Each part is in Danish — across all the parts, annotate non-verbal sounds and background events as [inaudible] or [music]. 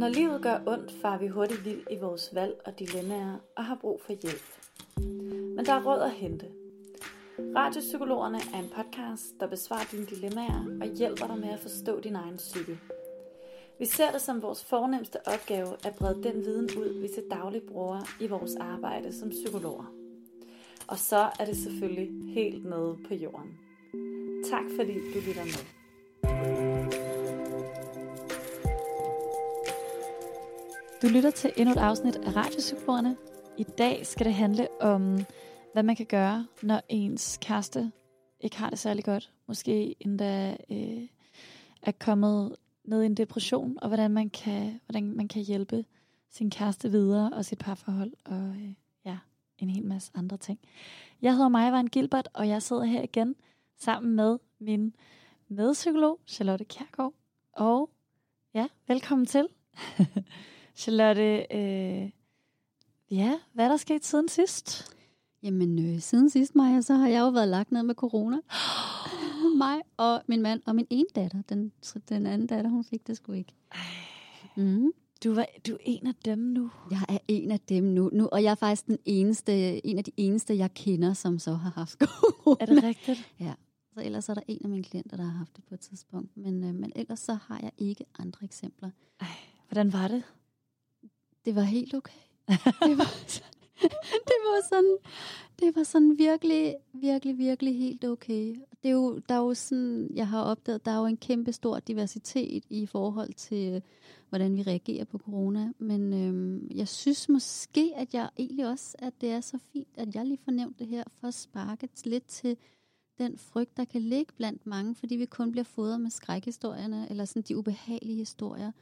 Når livet gør ondt, far vi hurtigt vild i vores valg og dilemmaer og har brug for hjælp. Men der er råd at hente. Radiopsykologerne er en podcast, der besvarer dine dilemmaer og hjælper dig med at forstå din egen psyke. Vi ser det som vores fornemmeste opgave at brede den viden ud, vi til daglig bruger i vores arbejde som psykologer. Og så er det selvfølgelig helt nede på jorden. Tak fordi du lytter med. Du lytter til endnu et afsnit af Radiopsykologerne. I dag skal det handle om, hvad man kan gøre, når ens kæreste ikke har det særlig godt. Måske endda øh, er kommet ned i en depression, og hvordan man kan, hvordan man kan hjælpe sin kæreste videre og sit parforhold, og øh, ja, en hel masse andre ting. Jeg hedder Maja Gilbert, og jeg sidder her igen sammen med min medpsykolog, Charlotte Kjærgaard. Og ja, velkommen til. [laughs] Charlotte, øh, ja, hvad er der sket siden sidst? Jamen, øh, siden sidst, Maja, så har jeg jo været lagt ned med corona. [gasps] Mig og min mand og min ene datter. Den, den anden datter, hun fik det sgu ikke. Mm. Du, var, du er en af dem nu. Jeg er en af dem nu, nu, og jeg er faktisk den eneste, en af de eneste, jeg kender, som så har haft [laughs] corona. Er det rigtigt? Ja. Så ellers er der en af mine klienter, der har haft det på et tidspunkt. Men, øh, men ellers så har jeg ikke andre eksempler. Ej, hvordan var det? Det var helt okay. Det var, [laughs] det var sådan, det var sådan virkelig, virkelig, virkelig helt okay. Det er jo, der er jo sådan, jeg har opdaget, der er jo en kæmpe stor diversitet i forhold til, hvordan vi reagerer på corona. Men øhm, jeg synes måske, at jeg egentlig også, at det er så fint, at jeg lige fornævnte det her, for at sparke lidt til den frygt, der kan ligge blandt mange, fordi vi kun bliver fodret med skrækhistorierne, eller sådan de ubehagelige historier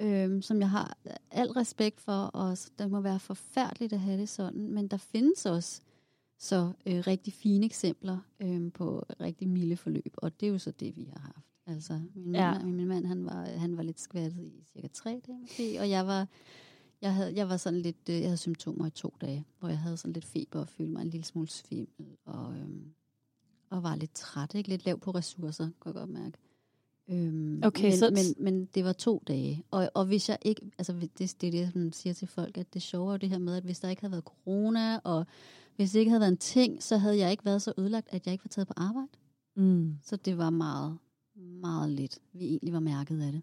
øhm, som jeg har al respekt for, og det må være forfærdeligt at have det sådan, men der findes også så øh, rigtig fine eksempler øh, på rigtig milde forløb, og det er jo så det, vi har haft. Altså, min, ja. mand, min mand, han var, han var lidt skvattet i cirka tre dage måske, og jeg var, jeg havde, jeg var sådan lidt, øh, jeg havde symptomer i to dage, hvor jeg havde sådan lidt feber og følte mig en lille smule svimmel, og, øhm, og var lidt træt, ikke? Lidt lav på ressourcer, kunne jeg godt mærke. Øhm, okay, men, så... men, men det var to dage. Og, og hvis jeg ikke, altså det, det er det, man siger til folk, at det sjove er det her med, at hvis der ikke havde været corona, og hvis det ikke havde været en ting, så havde jeg ikke været så ødelagt, at jeg ikke var taget på arbejde. Mm. Så det var meget, meget lidt, vi egentlig var mærket af det.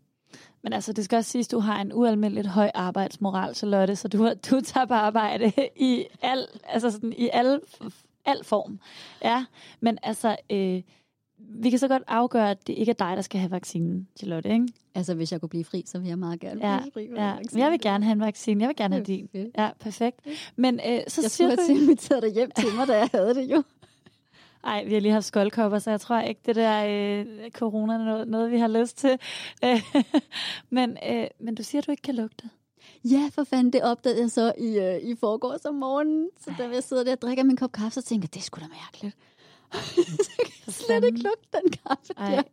Men altså, det skal også siges, at du har en ualmindeligt høj arbejdsmoral, Charlotte, så du, du tager på arbejde i al, altså sådan, i al, al form. Ja, men altså, øh, vi kan så godt afgøre, at det ikke er dig, der skal have vaccinen, Charlotte, ikke? Altså, hvis jeg kunne blive fri, så vil jeg meget gerne ja, blive fri. Ja, vaccinen. jeg vil gerne have en vaccine. Jeg vil gerne have din. Fedt. Ja, perfekt. Men øh, så jeg siger du... have inviteret dig hjem til mig, da jeg havde det jo. [laughs] Ej, vi har lige haft skoldkopper, så jeg tror ikke, det der øh, corona er noget, noget, vi har lyst til. [laughs] men, øh, men du siger, at du ikke kan lugte. Ja, for fanden, det opdagede jeg så i, øh, i forgårs om morgenen. Så da jeg sidder der og drikker min kop kaffe, så tænker jeg, det sgu da mærkeligt. [laughs] slet ikke lugte den kaffe Ej. der.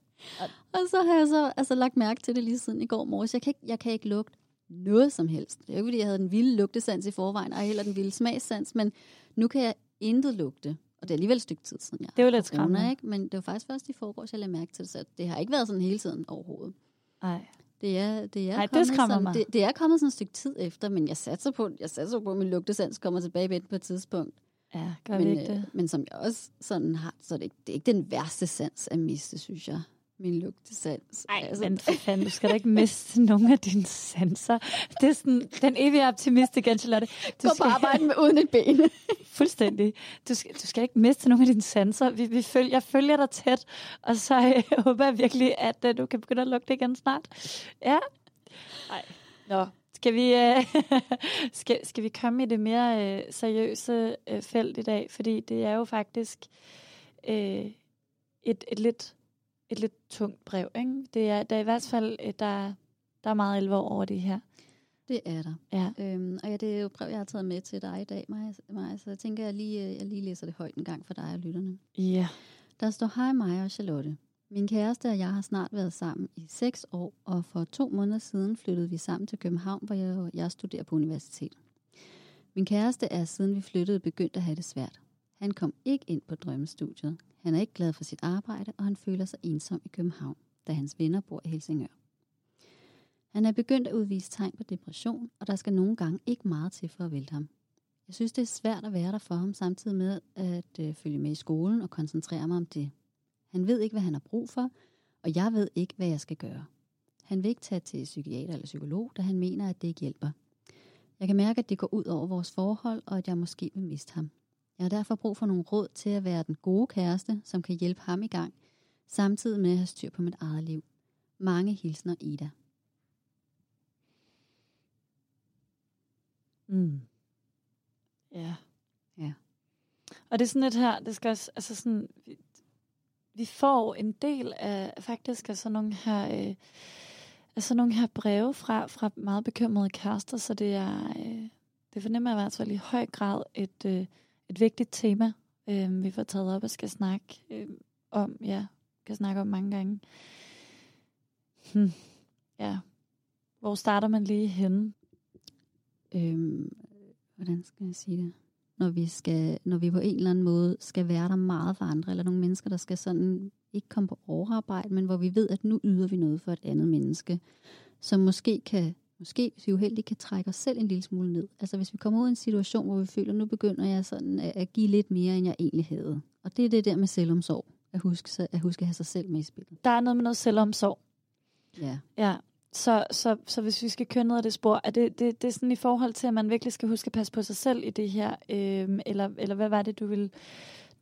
Og så har jeg så altså, lagt mærke til det lige siden i går morges. Jeg kan ikke, jeg kan ikke lugte noget som helst. Det er jo ikke, fordi jeg havde den vilde lugtesans i forvejen, og heller den vilde smagssans, men nu kan jeg intet lugte. Og det er alligevel et stykke tid siden, jeg Det er jo lidt skræmmende. Ikke? Men det var faktisk først i forgårs, jeg lagde mærke til det, så det har ikke været sådan hele tiden overhovedet. Nej. Det er, det er, Ej, det sådan, mig. Det, det, er kommet sådan et stykke tid efter, men jeg satser på, jeg satser på at min lugtesans kommer tilbage på et tidspunkt. Ja, gør men, vi ikke det? Øh, men som jeg også sådan har, så det, ikke, det er ikke den værste sans at miste, synes jeg. Min lugtesans. Nej, altså. men for fanden, du skal da ikke [laughs] miste nogen af dine sanser. Det er sådan den evige optimist igen, Charlotte. Du Gå skal... på arbejde med uden et ben. [laughs] Fuldstændig. Du skal, du skal ikke miste nogen af dine sanser. Vi, vi følger, jeg følger dig tæt, og så jeg [laughs] håber jeg virkelig, at uh, du kan begynde at lugte igen snart. Ja. Nej. Nå, skal vi, øh, [laughs] skal, skal vi komme i det mere øh, seriøse øh, felt i dag? Fordi det er jo faktisk øh, et, et, lidt, et lidt tungt brev. Ikke? Det er, der er i hvert fald øh, der, der er meget alvor over det her. Det er der. Ja. Øhm, og ja, det er jo brev, jeg har taget med til dig i dag, Maja. Så jeg tænker, jeg lige, øh, jeg lige læser det højt en gang for dig og lytterne. Ja. Der står, hej Maja og Charlotte. Min kæreste og jeg har snart været sammen i seks år, og for to måneder siden flyttede vi sammen til København, hvor jeg, jeg studerer på universitetet. Min kæreste er siden vi flyttede begyndt at have det svært. Han kom ikke ind på drømmestudiet. Han er ikke glad for sit arbejde, og han føler sig ensom i København, da hans venner bor i Helsingør. Han er begyndt at udvise tegn på depression, og der skal nogle gange ikke meget til for at vælte ham. Jeg synes, det er svært at være der for ham, samtidig med at øh, følge med i skolen og koncentrere mig om det. Han ved ikke, hvad han har brug for, og jeg ved ikke, hvad jeg skal gøre. Han vil ikke tage til psykiater eller psykolog, da han mener, at det ikke hjælper. Jeg kan mærke, at det går ud over vores forhold, og at jeg måske vil miste ham. Jeg har derfor brug for nogle råd til at være den gode kæreste, som kan hjælpe ham i gang, samtidig med at have styr på mit eget liv. Mange hilsner, Ida. Mm. Ja. Ja. Og det er sådan lidt her, det skal også, altså sådan, vi, får en del af faktisk af sådan nogle her, øh, af sådan nogle her breve fra, fra meget bekymrede kærester, så det er, øh, det fornemmer jeg i hvert fald i høj grad et, øh, et vigtigt tema, øh, vi får taget op og skal snakke øh, om, ja, kan snakke om mange gange. Hmm. Ja. Hvor starter man lige henne? Øhm, hvordan skal jeg sige det? Når vi, skal, når vi på en eller anden måde skal være der meget for andre, eller nogle mennesker, der skal sådan ikke komme på overarbejde, men hvor vi ved, at nu yder vi noget for et andet menneske, som måske kan, måske hvis vi uheldigt kan trække os selv en lille smule ned. Altså hvis vi kommer ud i en situation, hvor vi føler, at nu begynder jeg sådan at, at give lidt mere, end jeg egentlig havde. Og det er det der med selvomsorg. At huske, at huske at have sig selv med i spillet. Der er noget med noget selvomsorg. Ja. Ja, så, så, så hvis vi skal køre ned ad det spor, er det, det, det er sådan i forhold til, at man virkelig skal huske at passe på sig selv i det her, øh, eller, eller hvad var det, du ville,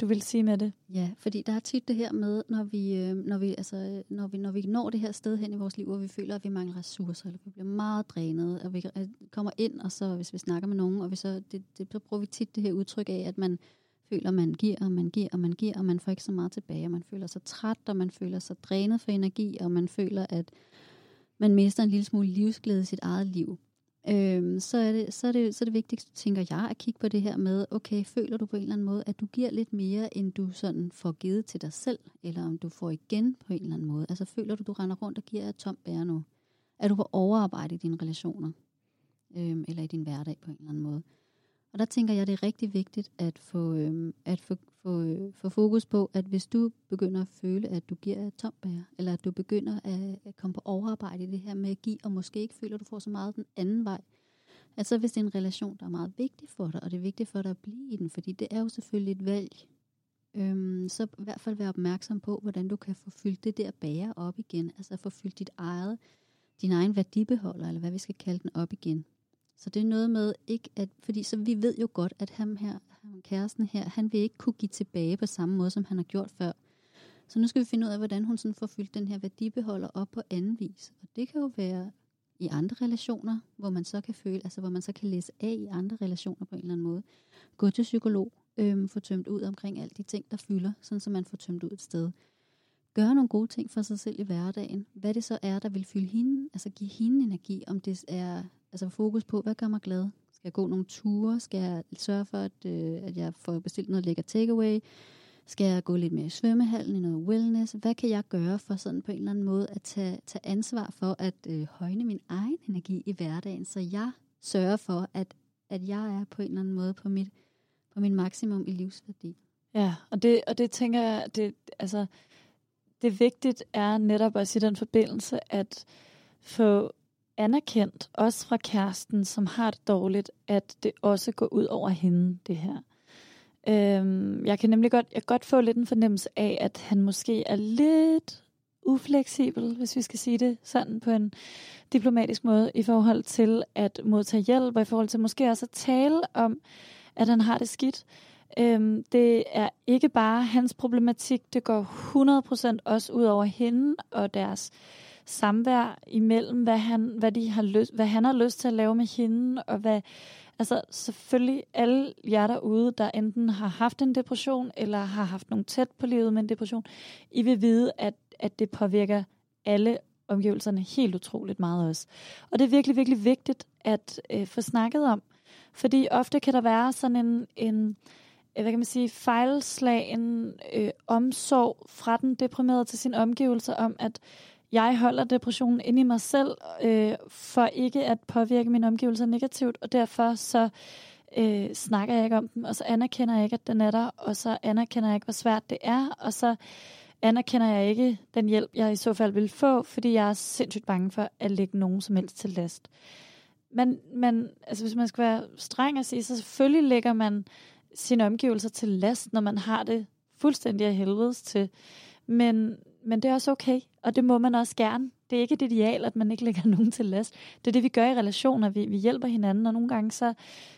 du vil sige med det? Ja, fordi der er tit det her med, når vi, øh, når vi, altså, øh, når vi, når vi når det her sted hen i vores liv, hvor vi føler, at vi mangler ressourcer, eller vi bliver meget drænet, og vi kommer ind, og så hvis vi snakker med nogen, og vi så, det, det, så bruger vi tit det her udtryk af, at man føler, man giver, og man giver, og man giver, og man får ikke så meget tilbage, og man føler sig træt, og man føler sig drænet for energi, og man føler, at man mister en lille smule livsglæde i sit eget liv. Øhm, så, er det, så, er det, så er det vigtigste, tænker jeg, at kigge på det her med, okay, føler du på en eller anden måde, at du giver lidt mere, end du sådan får givet til dig selv, eller om du får igen på en eller anden måde. Altså føler du, du render rundt og giver et tomt bær nu? Er du på overarbejde i dine relationer? Øhm, eller i din hverdag på en eller anden måde? Og der tænker jeg, det er rigtig vigtigt at få, øhm, at få, få, øh, få fokus på, at hvis du begynder at føle, at du giver et tomt eller at du begynder at, at komme på overarbejde i det her med at give, og måske ikke føler, at du får så meget den anden vej, altså hvis det er en relation, der er meget vigtig for dig, og det er vigtigt for dig at blive i den, fordi det er jo selvfølgelig et valg, øhm, så i hvert fald være opmærksom på, hvordan du kan få fyldt det der bære op igen, altså få fyldt dit eget, din egen værdibeholder, eller hvad vi skal kalde den, op igen. Så det er noget med ikke at, fordi så vi ved jo godt, at ham her, ham kæresten her, han vil ikke kunne give tilbage på samme måde, som han har gjort før. Så nu skal vi finde ud af, hvordan hun sådan får fyldt den her værdibeholder op på anden vis. Og det kan jo være i andre relationer, hvor man så kan føle, altså hvor man så kan læse af i andre relationer på en eller anden måde. Gå til psykolog, øhm, få tømt ud omkring alle de ting, der fylder, sådan så man får tømt ud et sted. Gøre nogle gode ting for sig selv i hverdagen. Hvad det så er, der vil fylde hende, altså give hende energi, om det er altså fokus på, hvad gør mig glad? Skal jeg gå nogle ture? Skal jeg sørge for, at, øh, at jeg får bestilt noget lækker takeaway? Skal jeg gå lidt mere i svømmehallen i noget wellness? Hvad kan jeg gøre for sådan på en eller anden måde at tage, tage ansvar for at øh, højne min egen energi i hverdagen, så jeg sørger for, at, at jeg er på en eller anden måde på, mit, på min maksimum i livsværdi. Ja, og det, og det tænker jeg, det, altså, det vigtigt er netop også i den forbindelse at få anerkendt, også fra kæresten, som har det dårligt, at det også går ud over hende, det her. Øhm, jeg kan nemlig godt, jeg kan godt få lidt en fornemmelse af, at han måske er lidt ufleksibel, hvis vi skal sige det sådan på en diplomatisk måde, i forhold til at modtage hjælp, og i forhold til måske også at tale om, at han har det skidt. Øhm, det er ikke bare hans problematik, det går 100% også ud over hende og deres samvær imellem, hvad han, hvad, de har lyst, hvad han har lyst til at lave med hende, og hvad, altså selvfølgelig alle jer derude, der enten har haft en depression, eller har haft nogen tæt på livet med en depression, I vil vide, at, at det påvirker alle omgivelserne helt utroligt meget også. Og det er virkelig, virkelig vigtigt at øh, få snakket om, fordi ofte kan der være sådan en, en øh, hvad kan man sige, fejlslagen øh, omsorg fra den deprimerede til sin omgivelser om, at jeg holder depressionen inde i mig selv, øh, for ikke at påvirke mine omgivelser negativt, og derfor så øh, snakker jeg ikke om den, og så anerkender jeg ikke, at den er der, og så anerkender jeg ikke, hvor svært det er, og så anerkender jeg ikke den hjælp, jeg i så fald vil få, fordi jeg er sindssygt bange for at lægge nogen som helst til last. Men, men altså, hvis man skal være streng at sige, så selvfølgelig lægger man sine omgivelser til last, når man har det fuldstændig af helvedes til. Men, men det er også okay, og det må man også gerne. Det er ikke et ideal, at man ikke lægger [laughs] nogen til last. Det er det, vi gør i relationer. Vi, vi hjælper hinanden, og nogle gange så,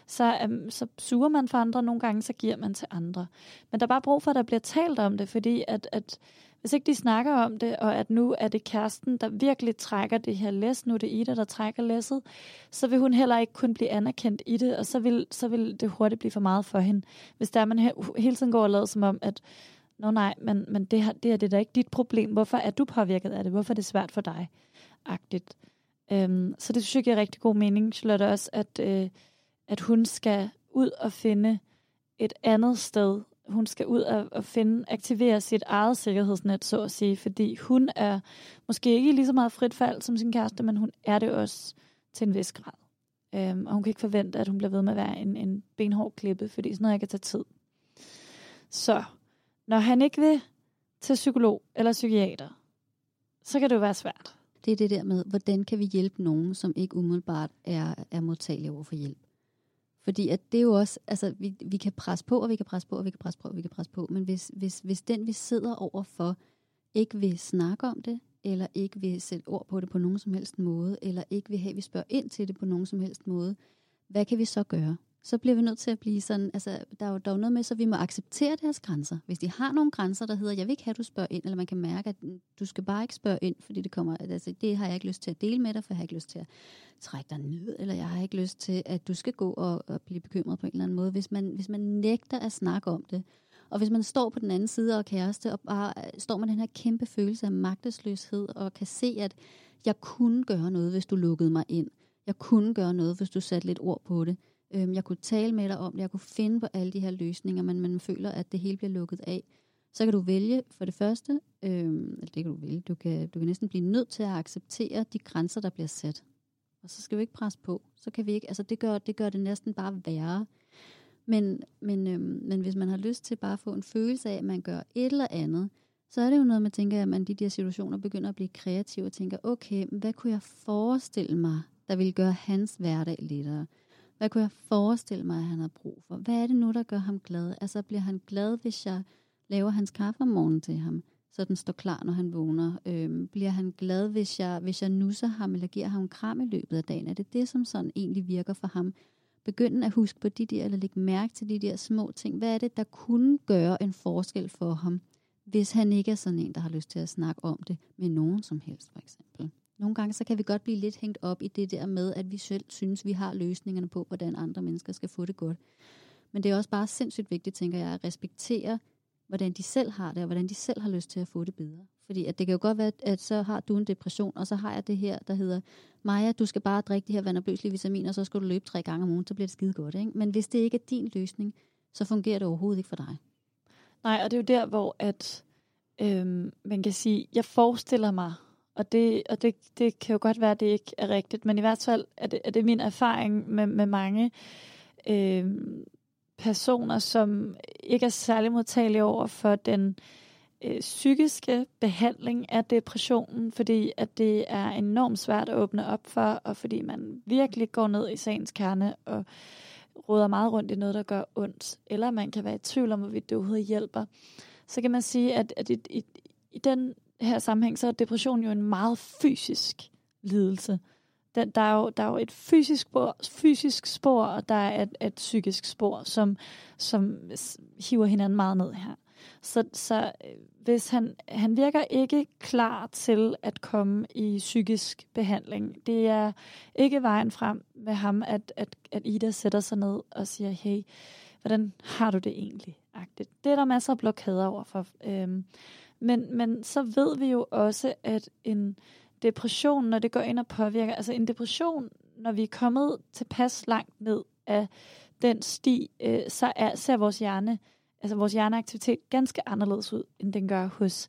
så, um, så suger man for andre, og nogle gange så giver man til andre. Men der er bare brug for, at der bliver talt om det, fordi at, at hvis ikke de snakker om det, og at nu er det kæresten, der virkelig trækker det her læs, nu er det Ida, der trækker læsset, så vil hun heller ikke kunne blive anerkendt i det, og så vil, så vil det hurtigt blive for meget for hende. Hvis der man hele tiden går og lader som om, at Nå nej, men, men det, her, det er det da ikke dit problem. Hvorfor er du påvirket af det? Hvorfor er det svært for dig? Agtigt. Øhm, så det synes jeg giver rigtig god mening, Charlotte, også, at, øh, at hun skal ud og finde et andet sted. Hun skal ud og, og finde, aktivere sit eget sikkerhedsnet, så at sige, fordi hun er måske ikke lige så meget frit fald som sin kæreste, men hun er det også til en vis grad. Øhm, og hun kan ikke forvente, at hun bliver ved med at være en, en benhård klippe, fordi sådan noget kan tage tid. Så når han ikke vil til psykolog eller psykiater, så kan det jo være svært. Det er det der med, hvordan kan vi hjælpe nogen, som ikke umiddelbart er, er modtagelige over for hjælp. Fordi at det er jo også, altså vi, vi kan presse på, og vi kan presse på, og vi kan presse på, og vi kan presse på. Men hvis, hvis, hvis den, vi sidder over for, ikke vil snakke om det, eller ikke vil sætte ord på det på nogen som helst måde, eller ikke vil have, at vi spørger ind til det på nogen som helst måde, hvad kan vi så gøre? Så bliver vi nødt til at blive sådan, altså der er jo, dog noget med, så vi må acceptere deres grænser. Hvis de har nogle grænser, der hedder, jeg vil ikke have, at du spørger ind, eller man kan mærke, at mm, du skal bare ikke spørge ind, fordi det kommer, altså det har jeg ikke lyst til at dele med dig, for jeg har ikke lyst til at trække dig ned, eller jeg har ikke lyst til, at du skal gå og, og blive bekymret på en eller anden måde. Hvis man, hvis man nægter at snakke om det, og hvis man står på den anden side og kæreste, og bare øh, står med den her kæmpe følelse af magtesløshed, og kan se, at jeg kunne gøre noget, hvis du lukkede mig ind. Jeg kunne gøre noget, hvis du satte lidt ord på det Øhm, jeg kunne tale med dig om det, jeg kunne finde på alle de her løsninger, men man føler, at det hele bliver lukket af. Så kan du vælge for det første, øhm, eller det kan du vælge, du kan, du kan næsten blive nødt til at acceptere de grænser, der bliver sat. Og så skal vi ikke presse på. Så kan vi ikke, altså det gør det, gør det næsten bare værre. Men, men, øhm, men hvis man har lyst til bare at få en følelse af, at man gør et eller andet, så er det jo noget, man tænker, at man i de der situationer begynder at blive kreativ og tænker, okay, hvad kunne jeg forestille mig, der ville gøre hans hverdag lettere? Hvad kunne jeg forestille mig, at han har brug for? Hvad er det nu, der gør ham glad? Altså, bliver han glad, hvis jeg laver hans kaffe om morgenen til ham, så den står klar, når han vågner? Øhm, bliver han glad, hvis jeg, hvis jeg nusser ham eller giver ham en kram i løbet af dagen? Er det det, som sådan egentlig virker for ham? Begynde at huske på de der, eller lægge mærke til de der små ting. Hvad er det, der kunne gøre en forskel for ham, hvis han ikke er sådan en, der har lyst til at snakke om det med nogen som helst, for eksempel? Nogle gange så kan vi godt blive lidt hængt op i det der med, at vi selv synes, vi har løsningerne på, hvordan andre mennesker skal få det godt. Men det er også bare sindssygt vigtigt, tænker jeg, at respektere, hvordan de selv har det, og hvordan de selv har lyst til at få det bedre. Fordi at det kan jo godt være, at så har du en depression, og så har jeg det her, der hedder, Maja, du skal bare drikke de her vandopløselige vitaminer, og så skal du løbe tre gange om ugen, så bliver det skide godt. Ikke? Men hvis det ikke er din løsning, så fungerer det overhovedet ikke for dig. Nej, og det er jo der, hvor at, øhm, man kan sige, jeg forestiller mig, og det, og det, det kan jo godt være, at det ikke er rigtigt, men i hvert fald er det, er det min erfaring med, med mange øh, personer, som ikke er særlig modtagelige over for den øh, psykiske behandling af depressionen, fordi at det er enormt svært at åbne op for, og fordi man virkelig går ned i sagens kerne og råder meget rundt i noget, der gør ondt, eller man kan være i tvivl om, hvorvidt det overhovedet hjælper. Så kan man sige, at, at i, i, i den her sammenhæng, så er depression jo en meget fysisk lidelse. Den, der, er jo, der er jo et fysisk spor, fysisk spor og der er et, et psykisk spor, som, som hiver hinanden meget ned her. Så, så øh, hvis han, han virker ikke klar til at komme i psykisk behandling. Det er ikke vejen frem med ham, at, at, at Ida sætter sig ned og siger, hey, hvordan har du det egentlig? Det er der masser af blokader overfor. Øhm, men, men så ved vi jo også, at en depression, når det går ind og påvirker, altså en depression, når vi er kommet tilpas langt ned af den sti, øh, så er, ser vores hjerne, altså vores hjerneaktivitet ganske anderledes ud, end den gør hos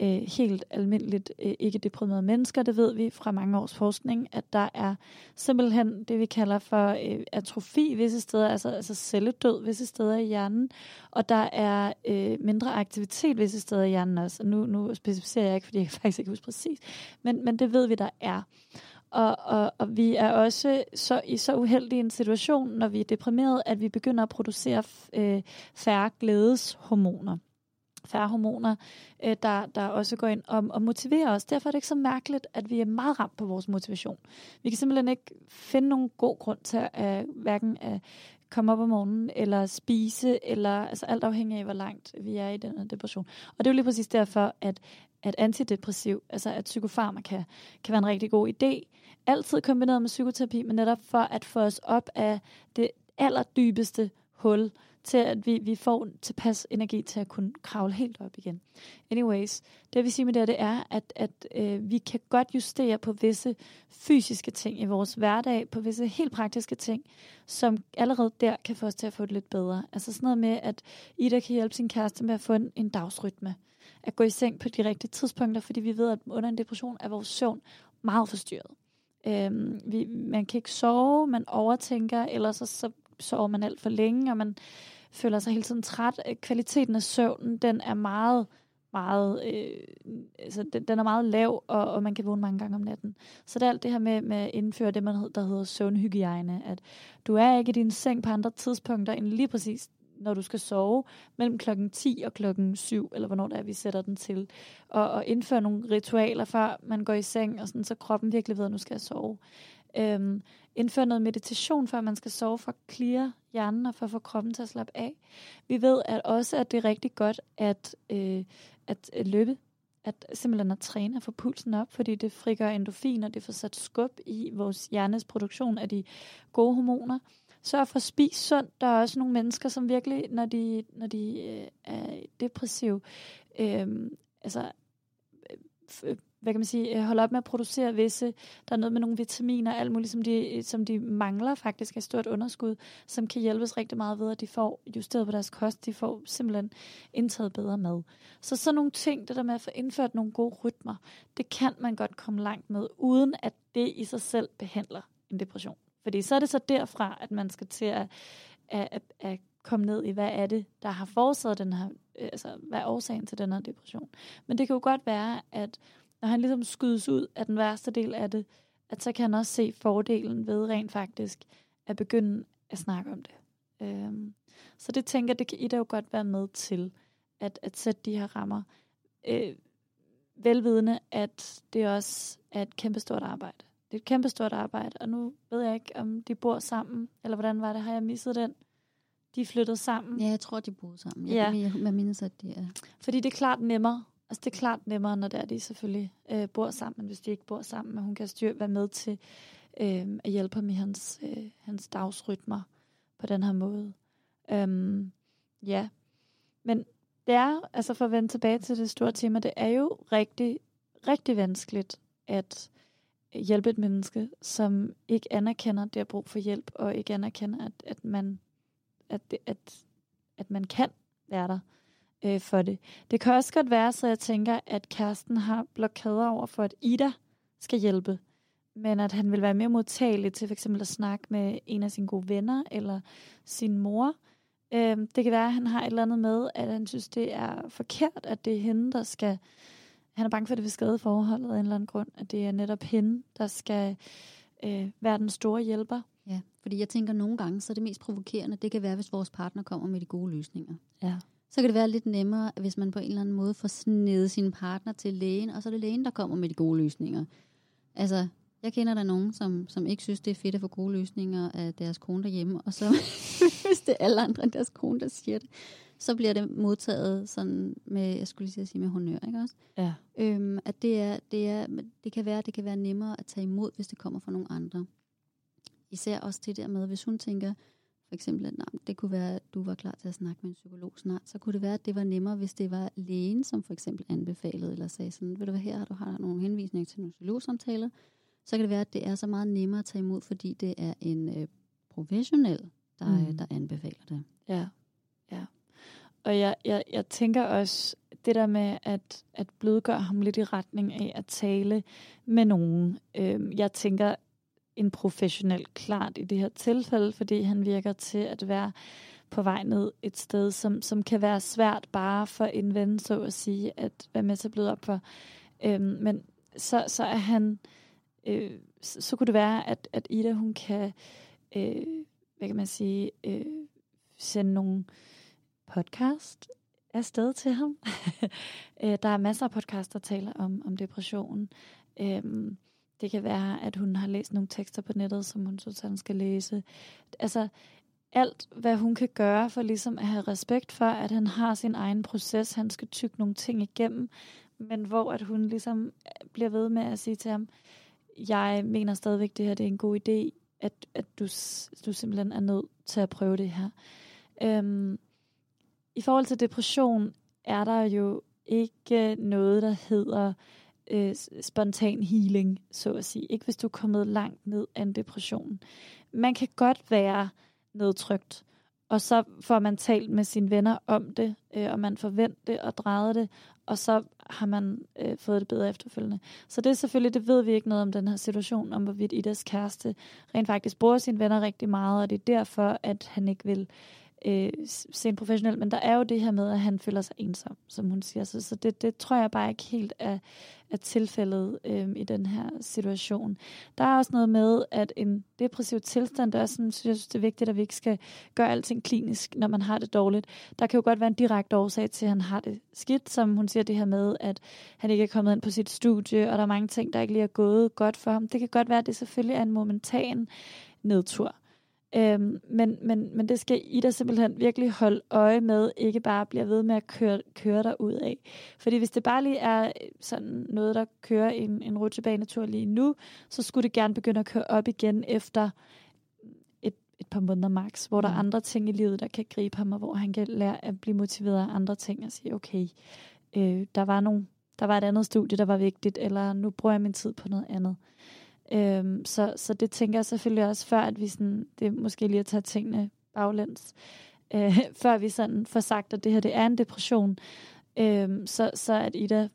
øh, helt almindeligt øh, ikke deprimerede mennesker. Det ved vi fra mange års forskning, at der er simpelthen det, vi kalder for øh, atrofi visse steder, altså, altså celledød visse steder i hjernen, og der er øh, mindre aktivitet visse steder i hjernen også. Nu, nu specificerer jeg ikke, fordi jeg [laughs] faktisk ikke huske præcis, men, men det ved vi, der er. Og, og, og vi er også så, i så uheldig en situation, når vi er deprimeret, at vi begynder at producere øh, færre glædeshormoner færre hormoner, øh, der, der også går ind og, og motiverer os. Derfor er det ikke så mærkeligt, at vi er meget ramt på vores motivation. Vi kan simpelthen ikke finde nogen god grund til at øh, hverken at komme op om morgenen, eller spise, eller altså alt afhængig af, hvor langt vi er i den her depression. Og det er jo lige præcis derfor, at, at antidepressiv, altså at psykofarmaka, kan være en rigtig god idé. Altid kombineret med psykoterapi, men netop for at få os op af det allerdybeste hul, til at vi, vi får tilpas energi til at kunne kravle helt op igen. Anyways, det jeg vil sige med det, det er, at, at øh, vi kan godt justere på visse fysiske ting i vores hverdag, på visse helt praktiske ting, som allerede der kan få os til at få det lidt bedre. Altså sådan noget med, at Ida kan hjælpe sin kæreste med at få en, en dagsrytme. At gå i seng på de rigtige tidspunkter, fordi vi ved, at under en depression er vores søvn meget forstyrret. Øhm, vi, man kan ikke sove, man overtænker, eller så, så sover man alt for længe, og man føler sig hele tiden træt. Øh, kvaliteten af søvnen, den er meget, meget, øh, altså den, den er meget lav, og, og man kan vågne mange gange om natten. Så det er alt det her med, med at indføre det, man, der hedder søvnhygiejne, at du er ikke i din seng på andre tidspunkter end lige præcis når du skal sove, mellem klokken 10 og klokken 7, eller hvornår det er, vi sætter den til. Og, og indføre nogle ritualer, før man går i seng, og sådan, så kroppen virkelig ved, at nu skal jeg sove. Øhm, indføre noget meditation, før man skal sove, for at clear hjernen og for at få kroppen til at slappe af. Vi ved at også, at det er rigtig godt at, øh, at øh, løbe, at simpelthen at træne og få pulsen op, fordi det frigør endorfin, og det får sat skub i vores hjernes produktion af de gode hormoner. Sørg for at spise sundt. Der er også nogle mennesker, som virkelig, når de, når de øh, er depressive, øh, altså øh, hvad kan man sige, øh, holde op med at producere visse, der er noget med nogle vitaminer, alt muligt, som de, øh, som de mangler faktisk et stort underskud, som kan hjælpes rigtig meget ved, at de får justeret på deres kost, de får simpelthen indtaget bedre mad. Så sådan nogle ting, det der med at få indført nogle gode rytmer, det kan man godt komme langt med, uden at det i sig selv behandler en depression. Fordi så er det så derfra, at man skal til at, at, at, at komme ned i, hvad er det, der har forårsaget den her, øh, altså hvad er årsagen til den her depression. Men det kan jo godt være, at når han ligesom skydes ud af den værste del af det, at så kan han også se fordelen ved rent faktisk at begynde at snakke om det. Øhm, så det tænker det kan I da jo godt være med til, at, at sætte de her rammer. Øh, velvidende, at det også er et kæmpestort arbejde. Det er et kæmpestort arbejde, og nu ved jeg ikke, om de bor sammen, eller hvordan var det, har jeg misset den? De er flyttet sammen. Ja, jeg tror, de bor sammen. Jeg, ja. jeg, jeg mindes, at de er... Fordi det er klart nemmere Altså det er klart nemmere, når der de selvfølgelig øh, bor sammen, men hvis de ikke bor sammen, men hun kan styre, være med til øh, at hjælpe ham i hans, øh, hans dagsrytmer på den her måde. Øhm, ja, men det er, altså for at vende tilbage til det store tema, det er jo rigtig, rigtig vanskeligt at hjælpe et menneske, som ikke anerkender, at det har brug for hjælp, og ikke anerkender, at, at, man, at, det, at, at man kan være der øh, for det. Det kan også godt være, så jeg tænker, at kæresten har blokader over for, at Ida skal hjælpe, men at han vil være mere modtagelig til eksempel at snakke med en af sine gode venner eller sin mor. Øh, det kan være, at han har et eller andet med, at han synes, det er forkert, at det er hende, der skal... Han er bange for, at det vil skade forholdet af en eller anden grund, at det er netop hende, der skal øh, være den store hjælper. Ja, fordi jeg tænker nogle gange, så det mest provokerende, det kan være, hvis vores partner kommer med de gode løsninger. Ja så kan det være lidt nemmere, hvis man på en eller anden måde får snedet sin partner til lægen, og så er det lægen, der kommer med de gode løsninger. Altså, jeg kender der nogen, som, som ikke synes, det er fedt at få gode løsninger af deres kone derhjemme, og så [laughs] hvis det er alle andre end deres kone, der siger det, så bliver det modtaget sådan med, jeg skulle lige sige med honør, ikke også? Ja. Øhm, at det, er, det, er, det, kan være, det kan være nemmere at tage imod, hvis det kommer fra nogle andre. Især også det der med, hvis hun tænker, for eksempel, at nej, det kunne være, at du var klar til at snakke med en psykolog snart, så kunne det være, at det var nemmere, hvis det var lægen, som for eksempel anbefalede, eller sagde sådan, ved du hvad, her har du har nogle henvisninger til nogle psykologsamtaler, så kan det være, at det er så meget nemmere at tage imod, fordi det er en øh, professionel, der, mm. der anbefaler det. Ja, ja. Og jeg, jeg, jeg tænker også, det der med at, at blødgøre ham lidt i retning af at tale med nogen. Øh, jeg tænker en professionel klart i det her tilfælde, fordi han virker til at være på vej ned et sted, som, som kan være svært bare for en ven, så at sige, at være med til at bløde op for. Øhm, men så, så er han, øh, så, så kunne det være, at, at Ida, hun kan, øh, hvad kan man sige, øh, sende nogle podcast afsted til ham. [laughs] Øh, der er masser af podcasts, der taler om, om depression. Øhm, det kan være, at hun har læst nogle tekster på nettet, som hun synes, han skal læse. Altså, alt, hvad hun kan gøre for ligesom at have respekt for, at han har sin egen proces, han skal tykke nogle ting igennem, men hvor at hun ligesom øh, bliver ved med at sige til ham, jeg mener stadigvæk, det her det er en god idé, at, at du, du simpelthen er nødt til at prøve det her. Øhm, I forhold til depression er der jo ikke noget, der hedder øh, Øh, spontan healing, så at sige. Ikke hvis du er kommet langt ned af en depression. Man kan godt være nedtrykt, og så får man talt med sine venner om det, øh, og man forventer det og drejet det, og så har man øh, fået det bedre efterfølgende. Så det er selvfølgelig, det ved vi ikke noget om den her situation, om hvorvidt Idas kæreste rent faktisk bruger sine venner rigtig meget, og det er derfor, at han ikke vil øh, se en professionel, men der er jo det her med, at han føler sig ensom, som hun siger. Så, så det, det tror jeg bare ikke helt er, er tilfældet øh, i den her situation. Der er også noget med, at en depressiv tilstand, der er sådan, synes jeg synes, det er vigtigt, at vi ikke skal gøre alting klinisk, når man har det dårligt. Der kan jo godt være en direkte årsag til, at han har det skidt, som hun siger det her med, at han ikke er kommet ind på sit studie, og der er mange ting, der ikke lige er gået godt for ham. Det kan godt være, at det selvfølgelig er en momentan nedtur. Øhm, men, men, men det skal Ida simpelthen virkelig holde øje med, ikke bare bliver ved med at køre, køre der ud af. Fordi hvis det bare lige er sådan noget, der kører en, en rutsjebanetur lige nu, så skulle det gerne begynde at køre op igen efter et, et par måneder max, hvor der er mm. andre ting i livet, der kan gribe ham, og hvor han kan lære at blive motiveret af andre ting og sige, okay, øh, der var nogle der var et andet studie, der var vigtigt, eller nu bruger jeg min tid på noget andet. Øhm, så, så det tænker jeg selvfølgelig også, før at vi sådan, det er måske lige at tage tingene baglæns, øh, [laughs] før vi sådan får sagt, at det her det er en depression, øh, så, så at Ida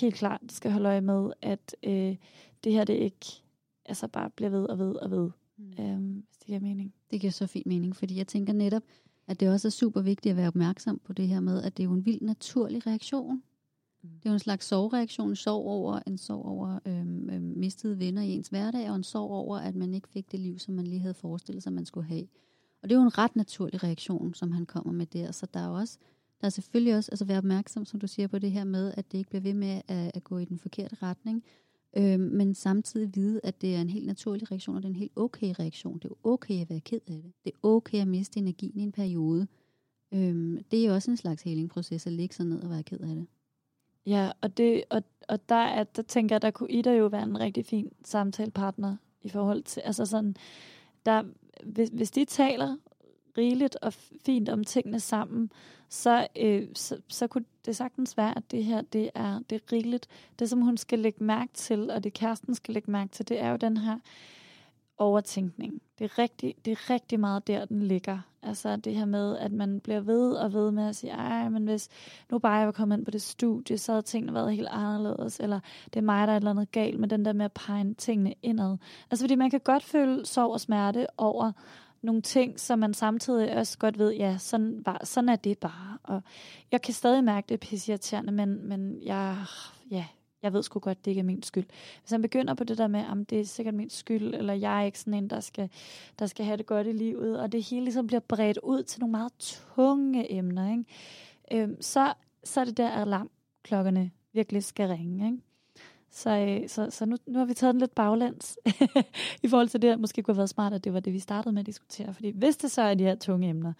helt klart skal holde øje med, at øh, det her det ikke altså bare bliver ved og ved og ved, mm. øh, hvis det giver mening. Det giver så fin mening, fordi jeg tænker netop, at det også er super vigtigt at være opmærksom på det her med, at det er jo en vild naturlig reaktion. Mm. Det er jo en slags sorgreaktion, sorg over en sorg over øhm, øhm, mistede venner i ens hverdag, og en sorg over, at man ikke fik det liv, som man lige havde forestillet sig, man skulle have. Og det er jo en ret naturlig reaktion, som han kommer med der. Så der er også, der er selvfølgelig også, altså være opmærksom, som du siger, på det her med, at det ikke bliver ved med at, at gå i den forkerte retning, øhm, men samtidig vide, at det er en helt naturlig reaktion, og det er en helt okay reaktion. Det er okay at være ked af det. Det er okay at miste energien i en periode. Øhm, det er jo også en slags healingproces at ligge sig ned og være ked af det. Ja, og, det, og, og der, er, der tænker jeg, der kunne Ida jo være en rigtig fin samtalepartner i forhold til, altså sådan, der, hvis, hvis de taler rigeligt og fint om tingene sammen, så, øh, så, så kunne det sagtens være, at det her, det er, det er rigeligt. Det, som hun skal lægge mærke til, og det kæresten skal lægge mærke til, det er jo den her overtænkning. Det er, rigtig, det er rigtig meget der, den ligger. Altså det her med, at man bliver ved og ved med at sige, ej, men hvis nu bare jeg var kommet ind på det studie, så havde tingene været helt anderledes, eller det er mig, der er et eller andet galt med den der med at pege tingene indad. Altså fordi man kan godt føle sorg og smerte over nogle ting, som man samtidig også godt ved, ja, sådan, var, sådan er det bare. Og jeg kan stadig mærke, det er pisseirriterende, men, men jeg, ja, jeg ved sgu godt, det ikke er min skyld. Hvis han begynder på det der med, at det er sikkert min skyld, eller jeg er ikke sådan en, der skal, der skal have det godt i livet, og det hele ligesom bliver bredt ud til nogle meget tunge emner, ikke? Øhm, så, så er det der, alarmklokkerne virkelig skal ringe. Ikke? Så, øh, så, så nu, nu har vi taget den lidt baglæns [laughs] i forhold til det, måske kunne have været smart, at det var det, vi startede med at diskutere. Fordi hvis det så er de her tunge emner,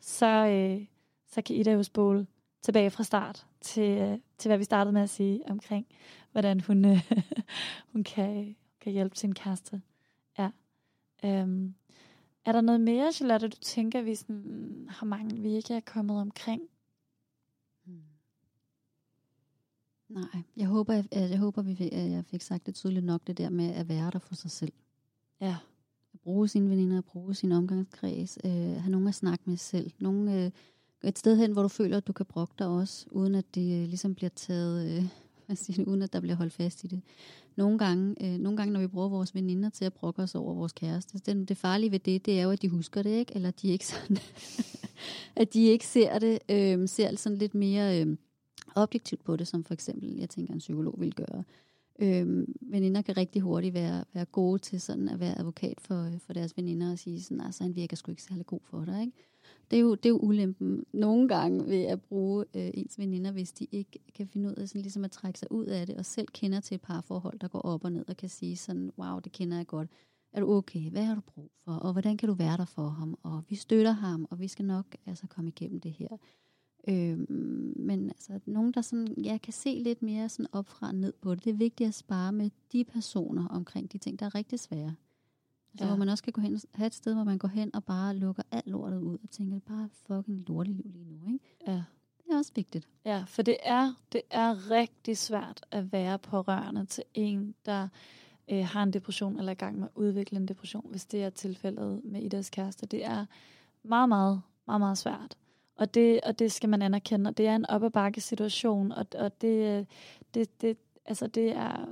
så, øh, så kan Ida jo spole tilbage fra start til, til hvad vi startede med at sige omkring, hvordan hun, øh, [laughs] hun kan, kan hjælpe sin kæreste. Ja. Øhm, er der noget mere, Charlotte, du tænker, vi sådan, har mange, vi ikke er kommet omkring? Hmm. Nej, jeg håber, jeg, jeg håber, vi fik, jeg fik sagt det tydeligt nok, det der med at være der for sig selv. Ja. At bruge sine veninder, at bruge sin omgangskreds, øh, have nogen at snakke med selv. Nogen, øh, et sted hen, hvor du føler, at du kan brokke dig også, uden at det øh, ligesom bliver taget, øh, [laughs] hvad siger det, uden at der bliver holdt fast i det. Nogle gange, øh, nogle gange, når vi bruger vores veninder til at brokke os over vores kæreste, det, det farlige ved det, det er jo, at de husker det, ikke? Eller de ikke sådan, [laughs] at de ikke ser det, øh, ser sådan lidt mere øh, objektivt på det, som for eksempel, jeg tænker, en psykolog vil gøre. Øh, veninder kan rigtig hurtigt være, være gode til sådan at være advokat for, øh, for deres veninder og sige sådan, altså han virker sgu ikke særlig god for dig, ikke? Det er, jo, det er jo ulempen nogle gange ved at bruge øh, ens veninder, hvis de ikke kan finde ud af sådan, ligesom at trække sig ud af det, og selv kender til et parforhold, der går op og ned, og kan sige sådan, wow, det kender jeg godt. Er du okay? Hvad har du brug for? Og hvordan kan du være der for ham? Og vi støtter ham, og vi skal nok altså komme igennem det her. Øh, men altså, nogen, der sådan, ja, kan se lidt mere sådan op fra og ned på det, det er vigtigt at spare med de personer omkring de ting, der er rigtig svære. Altså, ja. hvor man også kan gå hen, have et sted, hvor man går hen og bare lukker alt lortet ud og tænker, det er bare fucking lorteliv lige nu, ikke? Ja. Det er også vigtigt. Ja, for det er, det er rigtig svært at være pårørende til en, der øh, har en depression eller er i gang med at udvikle en depression, hvis det er tilfældet med Idas kæreste. Det er meget, meget, meget, meget svært. Og det, og det skal man anerkende, og det er en op ad bakke situation, og, og det, det, det, altså det er,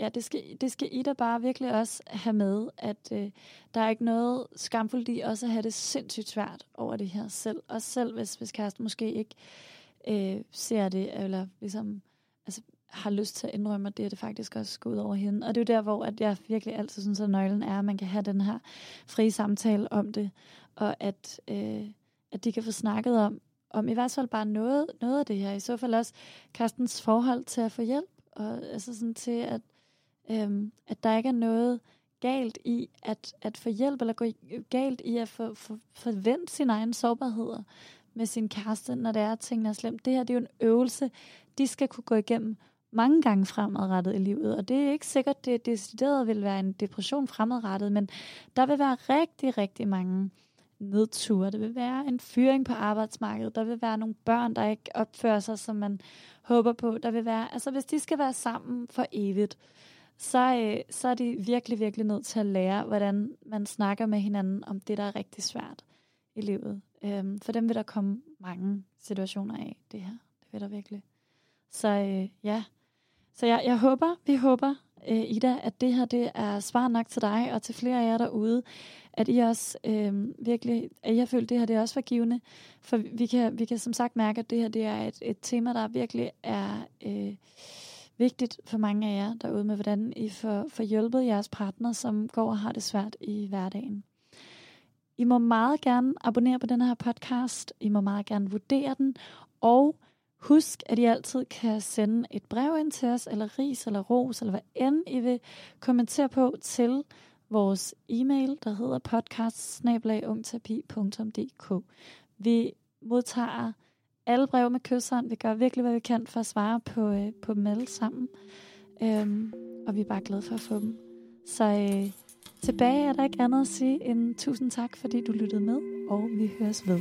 ja, det skal, det skal I da bare virkelig også have med, at øh, der er ikke noget skamfuldt i også at have det sindssygt svært over det her selv. Også selv, hvis, hvis kæresten måske ikke øh, ser det, eller ligesom altså, har lyst til at indrømme, at det er det faktisk også går ud over hende. Og det er jo der, hvor at jeg virkelig altid synes, at nøglen er, at man kan have den her frie samtale om det, og at, øh, at de kan få snakket om, om i hvert fald bare noget, noget af det her. I så fald også Karstens forhold til at få hjælp, og altså sådan til, at øhm, at der ikke er noget galt i at, at få hjælp, eller gå galt i at få, for, forvente sin egen sårbarheder med sin kæreste, når det er, at tingene er slemt. Det her det er jo en øvelse, de skal kunne gå igennem mange gange fremadrettet i livet, og det er ikke sikkert, at det decideret vil være en depression fremadrettet, men der vil være rigtig, rigtig mange nedture. Det vil være en fyring på arbejdsmarkedet. Der vil være nogle børn, der ikke opfører sig, som man håber på. Der vil være, altså hvis de skal være sammen for evigt, så, øh, så er de virkelig, virkelig nødt til at lære, hvordan man snakker med hinanden om det, der er rigtig svært i livet. Øhm, for dem vil der komme mange situationer af det her. Det vil der virkelig. Så øh, ja, så jeg, jeg håber, vi håber, øh, Ida, at det her det er svar nok til dig og til flere af jer derude, at I også øh, virkelig, at I har følt, at det her det er også forgivende. For vi kan, vi kan som sagt mærke, at det her det er et, et tema, der virkelig er... Øh, vigtigt for mange af jer derude med, hvordan I får, får hjulpet jeres partner, som går og har det svært i hverdagen. I må meget gerne abonnere på den her podcast. I må meget gerne vurdere den. Og husk, at I altid kan sende et brev ind til os, eller ris, eller ros, eller hvad end I vil kommentere på til vores e-mail, der hedder podcast Vi modtager alle brev med kysshånd. Vi gør virkelig, hvad vi kan for at svare på, øh, på dem alle sammen. Øhm, og vi er bare glade for at få dem. Så øh, tilbage er der ikke andet at sige end tusind tak, fordi du lyttede med, og vi høres ved.